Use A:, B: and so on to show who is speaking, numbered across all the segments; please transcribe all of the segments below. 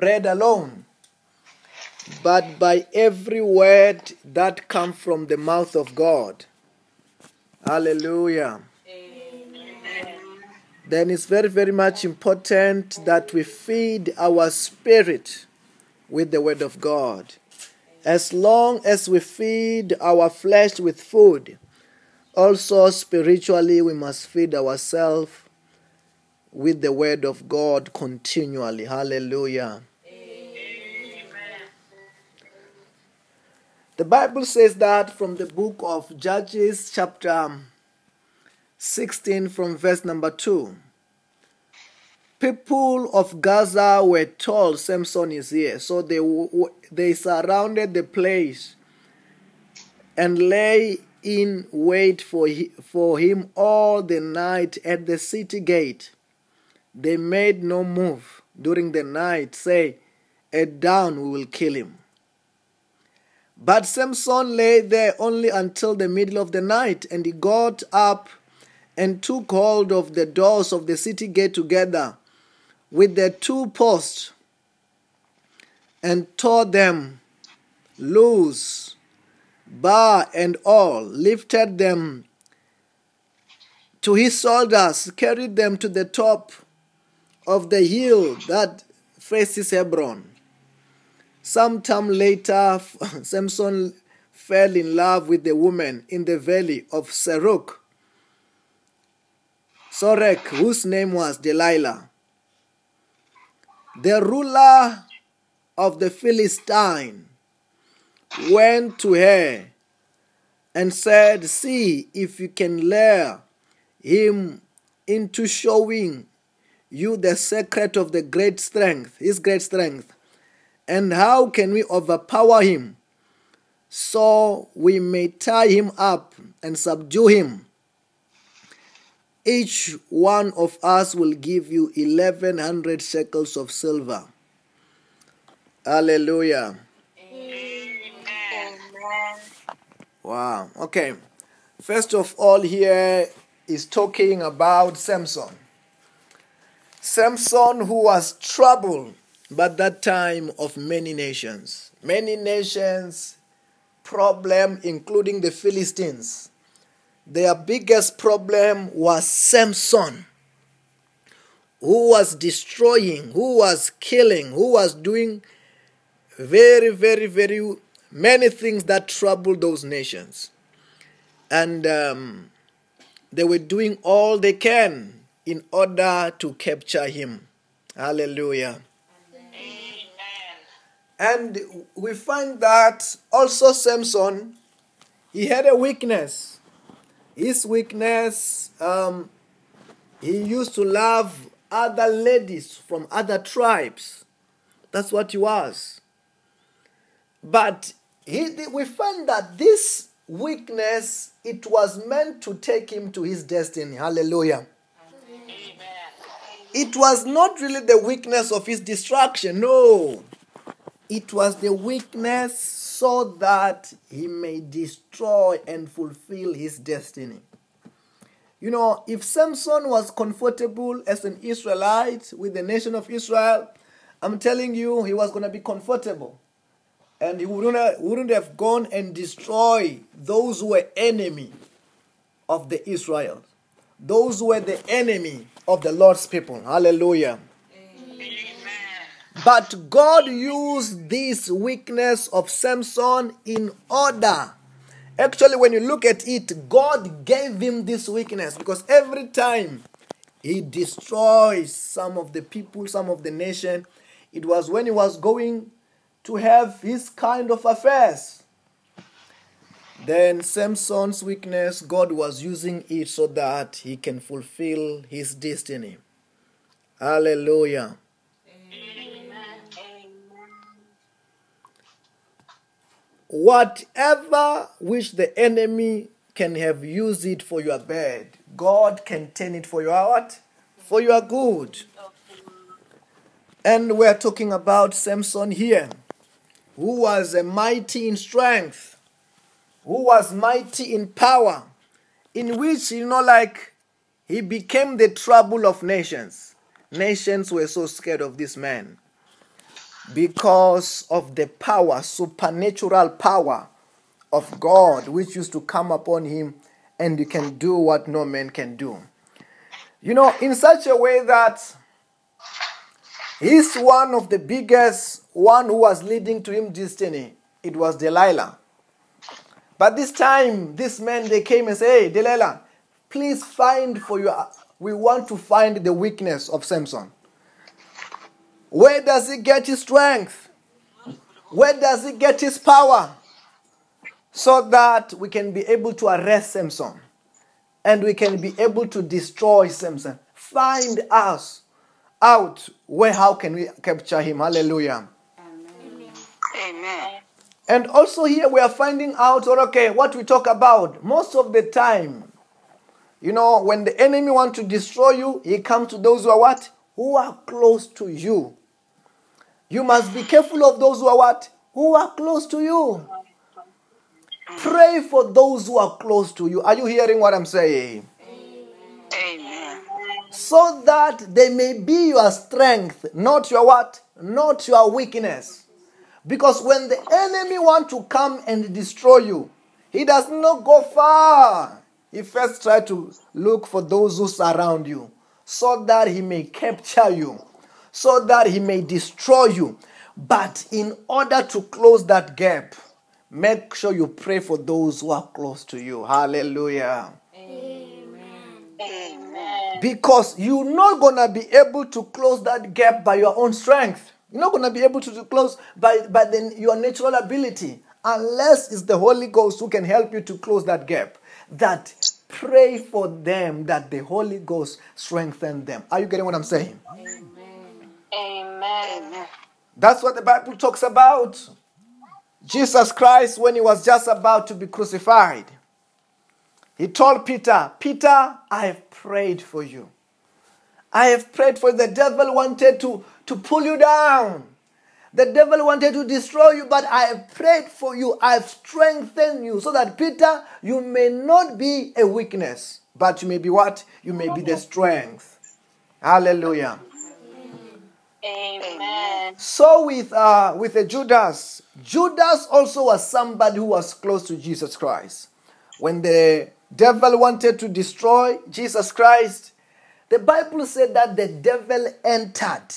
A: bread alone, but by every word that comes from the mouth of God. Hallelujah. Then it's very, very much important that we feed our spirit with the word of God. As long as we feed our flesh with food, also spiritually we must feed ourselves with the word of God continually. Hallelujah. The Bible says that from the book of Judges, chapter 16, from verse number 2. People of Gaza were told Samson is here, so they, they surrounded the place and lay in wait for, for him all the night at the city gate. They made no move during the night, say, At dawn we will kill him. But Samson lay there only until the middle of the night, and he got up and took hold of the doors of the city gate together with the two posts and tore them loose, bar and all, lifted them to his shoulders, carried them to the top of the hill that faces Hebron. Some time later, Samson fell in love with a woman in the valley of Seruk, Sorek, whose name was Delilah. The ruler of the Philistine went to her and said, See if you can lure him into showing you the secret of the great strength, his great strength. And how can we overpower him so we may tie him up and subdue him? Each one of us will give you 1100 shekels of silver. Hallelujah. Amen. Wow. Okay. First of all, here is talking about Samson. Samson, who was troubled but that time of many nations. Many nations problem including the Philistines. Their biggest problem was Samson who was destroying, who was killing, who was doing very, very, very many things that troubled those nations. And um, they were doing all they can in order to capture him. Hallelujah. And we find that also Samson, he had a weakness. His weakness, um, he used to love other ladies from other tribes. That's what he was. But he, we find that this weakness, it was meant to take him to his destiny. Hallelujah. It was not really the weakness of his destruction. No. It was the weakness so that he may destroy and fulfill his destiny. You know, if Samson was comfortable as an Israelite with the nation of Israel, I'm telling you, he was going to be comfortable. And he wouldn't have, wouldn't have gone and destroyed those who were enemy of the Israel. Those who were the enemy of the Lord's people. Hallelujah. But God used this weakness of Samson in order. Actually, when you look at it, God gave him this weakness because every time he destroys some of the people, some of the nation, it was when he was going to have his kind of affairs. Then Samson's weakness, God was using it so that he can fulfill his destiny. Hallelujah. Whatever which the enemy can have used it for your bad, God can turn it for your what? For your good. And we're talking about Samson here, who was a mighty in strength, who was mighty in power, in which, you know, like he became the trouble of nations. Nations were so scared of this man. Because of the power, supernatural power of God, which used to come upon him, and he can do what no man can do. You know, in such a way that he's one of the biggest, one who was leading to him destiny. It was Delilah. But this time, this man, they came and said, Hey, Delilah, please find for you, we want to find the weakness of Samson. Where does he get his strength? Where does he get his power? So that we can be able to arrest Samson and we can be able to destroy Samson. Find us out where how can we capture him? Hallelujah.
B: Amen.
C: Amen.
A: And also here we are finding out, or okay, what we talk about most of the time. You know, when the enemy want to destroy you, he comes to those who are what? Who are close to you. You must be careful of those who are what? Who are close to you. Pray for those who are close to you. Are you hearing what I'm saying?
C: Amen.
A: So that they may be your strength, not your what? Not your weakness. Because when the enemy want to come and destroy you, he does not go far. He first try to look for those who surround you so that he may capture you, so that he may destroy you. But in order to close that gap, make sure you pray for those who are close to you. Hallelujah.
C: Amen.
A: Because you're not going to be able to close that gap by your own strength. You're not going to be able to close by, by the, your natural ability unless it's the Holy Ghost who can help you to close that gap. That pray for them that the Holy Ghost strengthen them. Are you getting what I'm saying?
C: Amen.
A: That's what the Bible talks about. Jesus Christ, when he was just about to be crucified, he told Peter, Peter, I have prayed for you. I have prayed for you. The devil wanted to, to pull you down. The devil wanted to destroy you, but I have prayed for you. I have strengthened you so that, Peter, you may not be a weakness, but you may be what? You may be the strength. Hallelujah.
C: Amen.
A: So with uh, with a Judas, Judas also was somebody who was close to Jesus Christ. When the devil wanted to destroy Jesus Christ, the Bible said that the devil entered,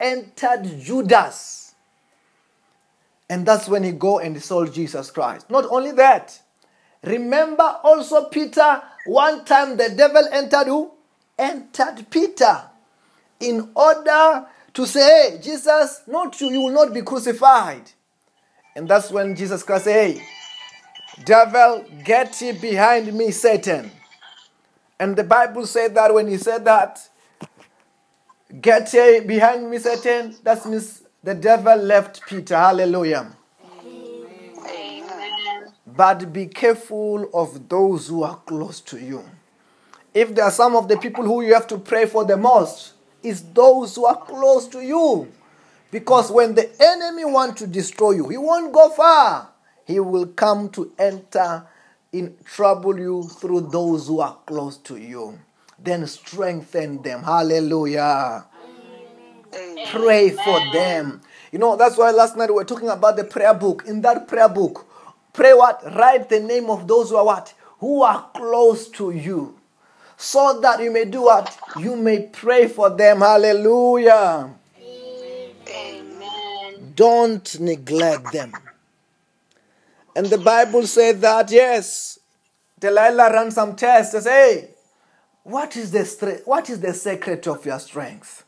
A: entered Judas. And that's when he go and sold Jesus Christ. Not only that, remember also Peter, one time the devil entered who? Entered Peter in order to say, hey, Jesus, not you, you will not be crucified. And that's when Jesus Christ said, hey, devil, get behind me, Satan. And the Bible said that when he said that, get behind me, Satan, that means the devil left Peter. Hallelujah.
C: Amen.
A: But be careful of those who are close to you. If there are some of the people who you have to pray for the most, is those who are close to you. Because when the enemy wants to destroy you, he won't go far. He will come to enter in trouble you through those who are close to you. Then strengthen them. Hallelujah. Pray for them. You know, that's why last night we were talking about the prayer book. In that prayer book, pray what? Write the name of those who are what? Who are close to you. So that you may do what? You may pray for them. Hallelujah.
C: Amen.
A: Don't neglect them. And the Bible said that, yes, Delilah ran some tests and said, hey, what is the what is the secret of your strength?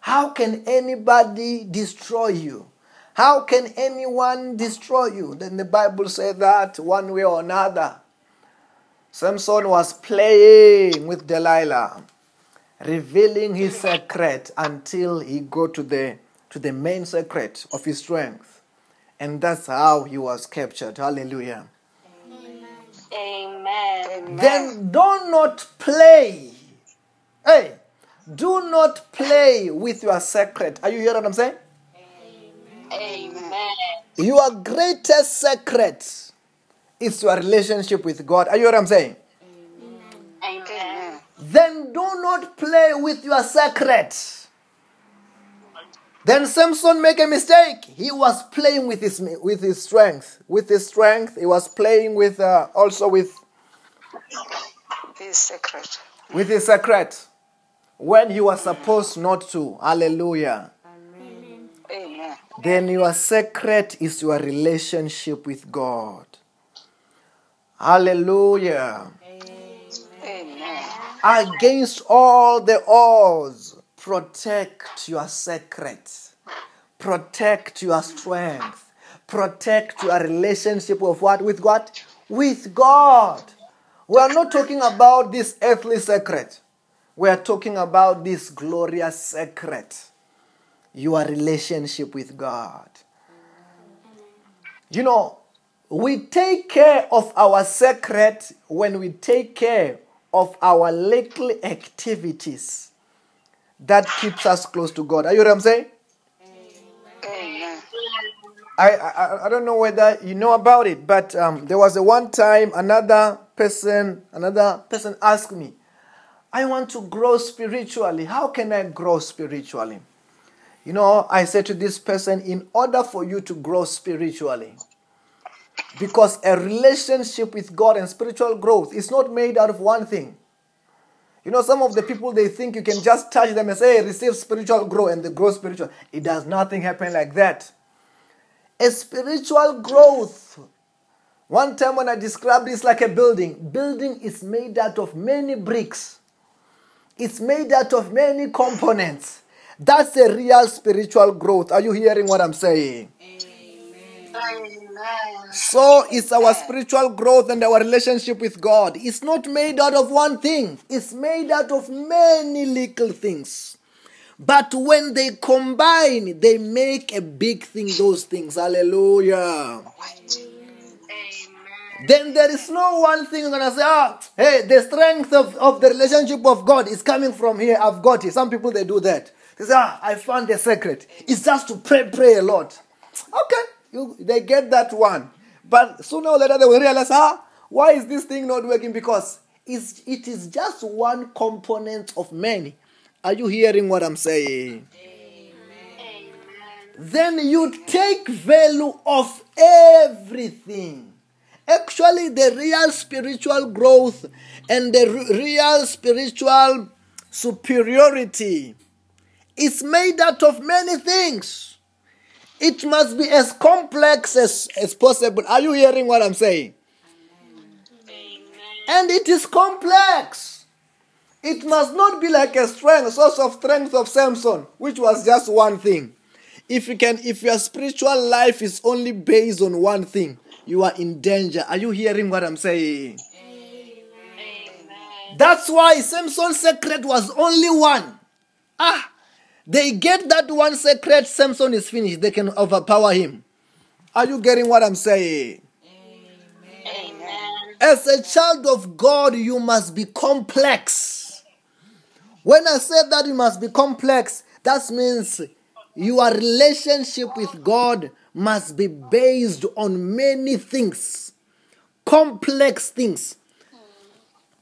A: How can anybody destroy you? How can anyone destroy you? Then the Bible said that one way or another. Samson was playing with Delilah, revealing his secret until he got to the to the main secret of his strength. And that's how he was captured. Hallelujah.
C: Amen.
A: Then do not play. Hey, do not play with your secret. Are you hearing what I'm saying?
C: Amen.
A: Your greatest secret is your relationship with God. Are you what I'm saying?
C: Amen.
A: Then do not play with your secret. Then Samson make a mistake. He was playing with his with his strength. With his strength, he was playing with uh, also with
C: His secret.
A: with his secret when he was supposed not to. Hallelujah.
C: Amen.
A: Then your secret is your relationship with God. Hallelujah.
C: Amen.
A: Against all the odds, protect your secret. Protect your strength. Protect your relationship with what? With what? With God. We are not talking about this earthly secret. We are talking about this glorious secret. Your relationship with God. You know, we take care of our secret when we take care of our little activities that keeps us close to God. Are you what I'm saying?
C: Amen.
A: I, I I don't know whether you know about it, but um, there was a one time another person another person asked me, I want to grow spiritually. How can I grow spiritually? You know, I said to this person, in order for you to grow spiritually, because a relationship with God and spiritual growth is not made out of one thing. You know, some of the people they think you can just touch them and say, hey, receive spiritual growth and they grow spiritual. It does nothing happen like that. A spiritual growth. One time when I described this like a building, building is made out of many bricks. It's made out of many components. That's a real spiritual growth. Are you hearing what I'm saying?
C: Amen.
A: So it's our spiritual growth and our relationship with God. It's not made out of one thing, it's made out of many little things. But when they combine, they make a big thing, those things. Hallelujah. Then there is no one thing you're gonna say, ah, hey, the strength of, of the relationship of God is coming from here. I've got it. Some people they do that. They say, ah, I found the secret. It's just to pray, pray a lot. Okay, you, they get that one. But sooner or later they will realize, ah, why is this thing not working? Because it's, it is just one component of many. Are you hearing what I'm saying? Then you take value of everything. Actually, the real spiritual growth and the re- real spiritual superiority is made out of many things. It must be as complex as, as possible. Are you hearing what I'm saying? And it is complex. It must not be like a strength, source of strength of Samson, which was just one thing. If you can, if your spiritual life is only based on one thing, you are in danger. Are you hearing what I'm saying? That's why Samson's secret was only one. Ah, they get that one secret, Samson is finished. They can overpower him. Are you getting what I'm saying?
C: Amen.
A: As a child of God, you must be complex. When I said that you must be complex, that means your relationship with God must be based on many things, complex things.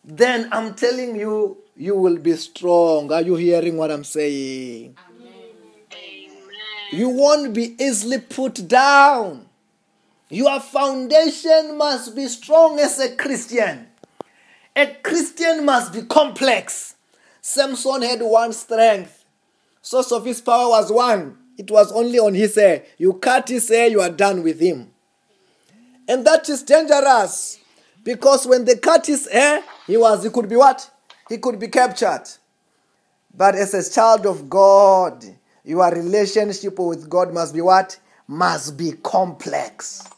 A: Then I'm telling you, you will be strong. Are you hearing what I'm saying? You won't be easily put down. Your foundation must be strong as a Christian. A Christian must be complex. Samson had one strength. Source of his power was one. It was only on his hair. You cut his hair, you are done with him. And that is dangerous. Because when they cut his hair, he was he could be what? He could be captured. But as a child of God, your relationship with God must be what? Must be complex.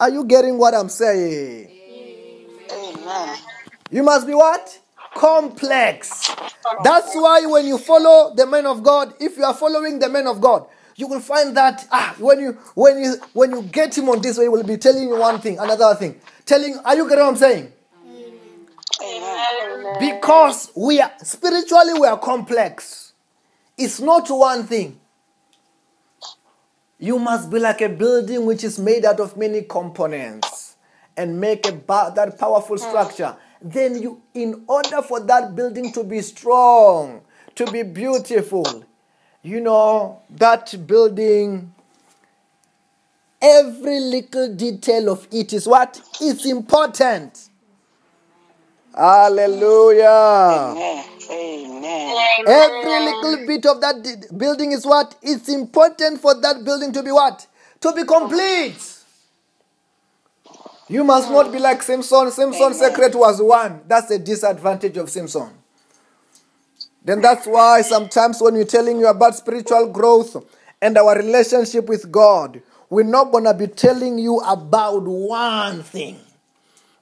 A: Are you getting what I'm saying?
C: Amen.
A: You must be what? Complex. That's why when you follow the man of God, if you are following the man of God, you will find that ah, when you when you when you get him on this way, he will be telling you one thing, another thing. Telling, are you getting what I'm saying?
C: Amen.
A: Because we are spiritually we are complex. It's not one thing. You must be like a building which is made out of many components and make a ba- that powerful hmm. structure. Then you in order for that building to be strong, to be beautiful, you know, that building, every little detail of it is what is It's important. Hallelujah.
C: Amen. Amen.
A: Every little bit of that building is what? It's important for that building to be what? To be complete. You must not be like Samson.
C: Samson's
A: secret was one. That's the disadvantage of Simpson. Then that's why sometimes when we're telling you about spiritual growth and our relationship with God, we're not going to be telling you about one thing.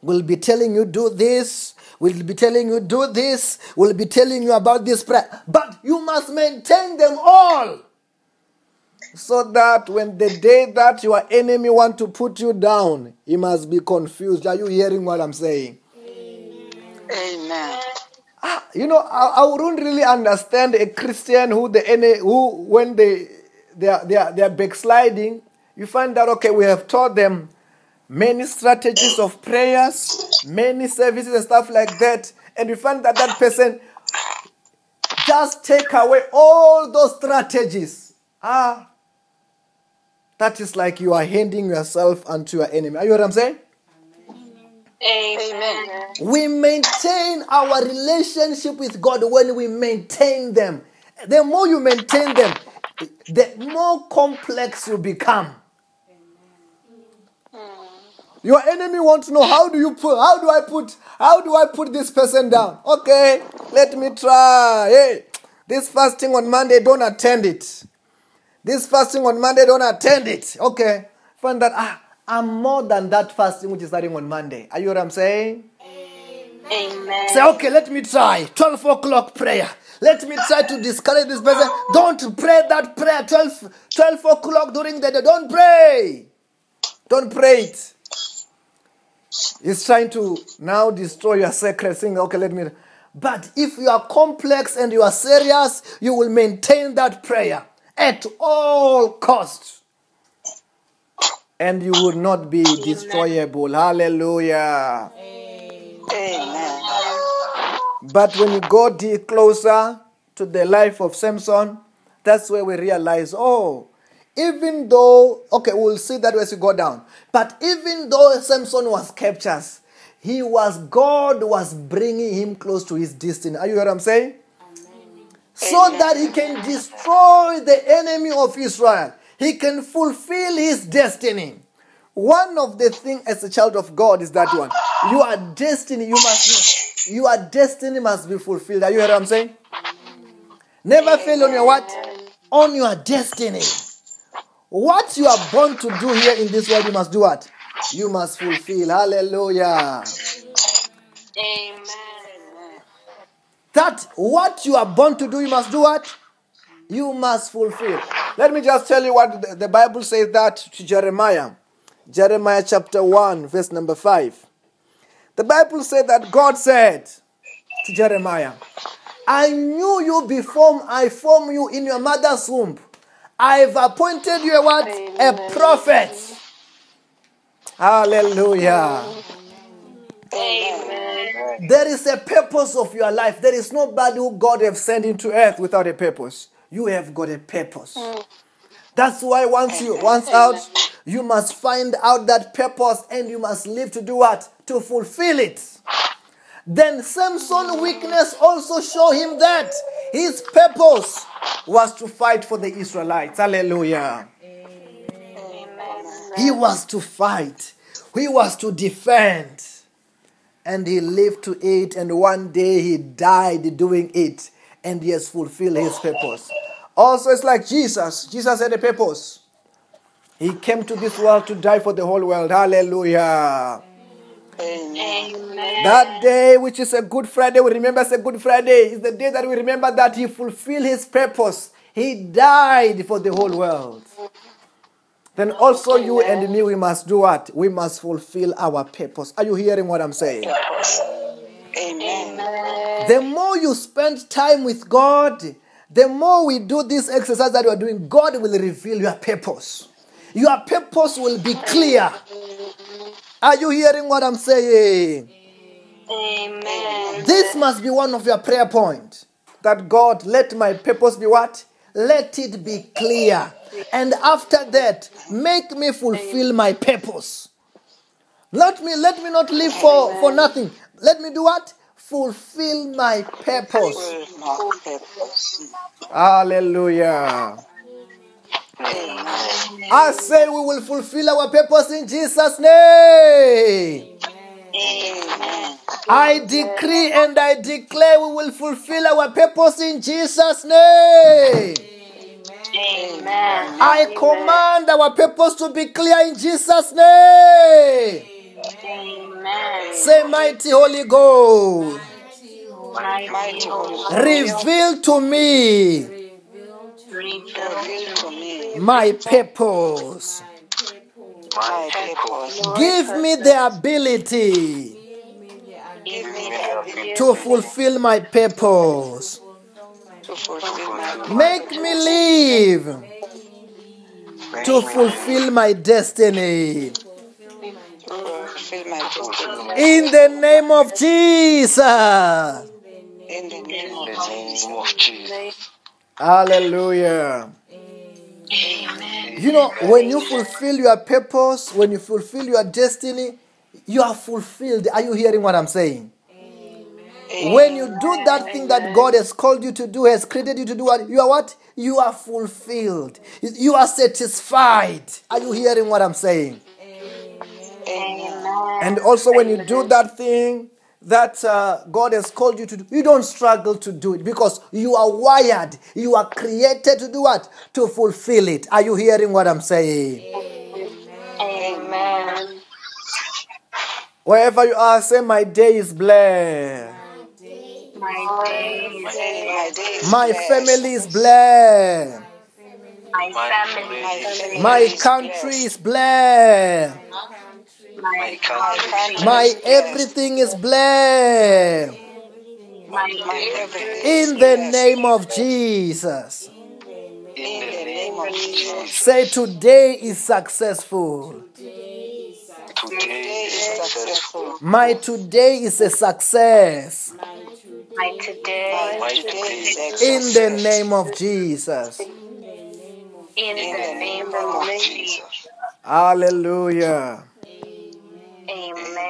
A: We'll be telling you do this. We'll be telling you do this. We'll be telling you about this prayer. But you must maintain them all. So that when the day that your enemy want to put you down, he must be confused. Are you hearing what I'm saying?
C: Amen.
A: Ah, you know, I, I wouldn't really understand a Christian who the ene- who when they they are, they are they are backsliding, you find that okay, we have taught them many strategies of prayers, many services and stuff like that, and you find that that person just take away all those strategies. Ah, that is like you are handing yourself unto your enemy. Are you what I'm saying?
C: Amen.
A: We maintain our relationship with God when we maintain them. The more you maintain them, the more complex you become. Your enemy wants to know how do you put how do I put how do I put this person down? Okay, let me try. Hey, this fasting on Monday, don't attend it. This fasting on Monday, don't attend it. Okay. Find that ah, I'm more than that fasting which is starting on Monday. Are you what I'm saying?
C: Amen.
A: Say, okay, let me try. 12 o'clock prayer. Let me try to discourage this person. Don't pray that prayer 12, 12 o'clock during the day. Don't pray. Don't pray it. He's trying to now destroy your secret, thing. okay, let me. But if you are complex and you are serious, you will maintain that prayer at all costs. And you will not be destroyable. Hallelujah.
C: Amen.
A: But when you go closer to the life of Samson, that's where we realize, oh, even though, okay, we'll see that as we go down. But even though Samson was captured, he was, God was bringing him close to his destiny. Are you hear what I'm saying? So
C: Amen.
A: that he can destroy the enemy of Israel. He can fulfill his destiny. One of the things as a child of God is that one. Your destiny, you must be, your destiny must be fulfilled. Are you hear what I'm saying? Never fail on your what? On your destiny. What you are born to do here in this world, you must do what? You must fulfill. Hallelujah.
C: Amen.
A: That what you are born to do, you must do what? You must fulfill. Let me just tell you what the- the Bible says that to Jeremiah. Jeremiah chapter 1, verse number 5. The Bible said that God said to Jeremiah, I knew you before I formed you in your mother's womb. I've appointed you a what? A prophet. Hallelujah.
C: Amen.
A: There is a purpose of your life. There is nobody who God have sent into earth without a purpose. You have got a purpose. That's why once you once out, you must find out that purpose and you must live to do what? To fulfill it. Then Samson's weakness also show him that his purpose was to fight for the Israelites. Hallelujah. He was to fight. He was to defend. And he lived to it, and one day he died doing it, and he has fulfilled his purpose. Also, it's like Jesus. Jesus had a purpose. He came to this world to die for the whole world. Hallelujah.
C: Amen.
A: That day, which is a Good Friday, we remember as a Good Friday, is the day that we remember that he fulfilled his purpose. He died for the whole world. Then also, you and me, we must do what? We must fulfill our purpose. Are you hearing what I'm saying?
C: Amen.
A: The more you spend time with God, the more we do this exercise that we are doing, God will reveal your purpose. Your purpose will be clear. Are you hearing what I'm saying?
C: Amen.
A: This must be one of your prayer points. That God, let my purpose be what? let it be clear. And after that, make me fulfill my purpose. Let me let me not live for, for nothing. Let me do what? Fulfill my purpose.
C: Fulfill my purpose.
A: Hallelujah.
C: Amen.
A: I say we will fulfill our purpose in Jesus' name.
C: Amen.
A: I decree and I declare we will fulfill our purpose in Jesus' name.
C: Amen.
A: I command our purpose to be clear in Jesus' name.
C: Amen.
A: Say, Mighty Holy Ghost,
C: Mighty Holy Spirit,
A: reveal to me
C: reveal to me
A: my purpose.
C: my purpose.
A: Give me the ability
C: Give me the ability
A: to fulfill my purpose.
C: to fulfill my
A: Make me live to fulfill my destiny.
C: to fulfill my destiny.
A: In the name of Jesus.
C: In the name of Jesus.
A: Hallelujah.
C: Amen.
A: You know, when you fulfill your purpose, when you fulfill your destiny, you are fulfilled. Are you hearing what I'm saying? When you do that thing that God has called you to do, has created you to do, what you are what? You are fulfilled. You are satisfied. Are you hearing what I'm saying?
C: Amen.
A: And also, when you do that thing that uh, God has called you to do, you don't struggle to do it because you are wired. You are created to do what? To fulfill it. Are you hearing what I'm saying?
C: Amen.
A: Wherever you are, say, My day is blessed.
C: My day is
B: is
A: My family is blessed.
C: My family
B: My
A: country is blessed.
C: My.
A: My everything is blessed.
C: my
B: My everything
A: In
B: is
A: the
B: blessed.
A: name of Jesus.
B: In the name of Jesus.
A: Say, Today is successful.
B: Today is successful.
A: My today is a success.
C: my today
B: My today is
A: In
B: success.
A: the name of Jesus.
C: in
B: In
C: the
B: the
C: name
B: name
C: of
B: of
C: Jesus.
B: Jesus.
A: Hallelujah.
C: Amen.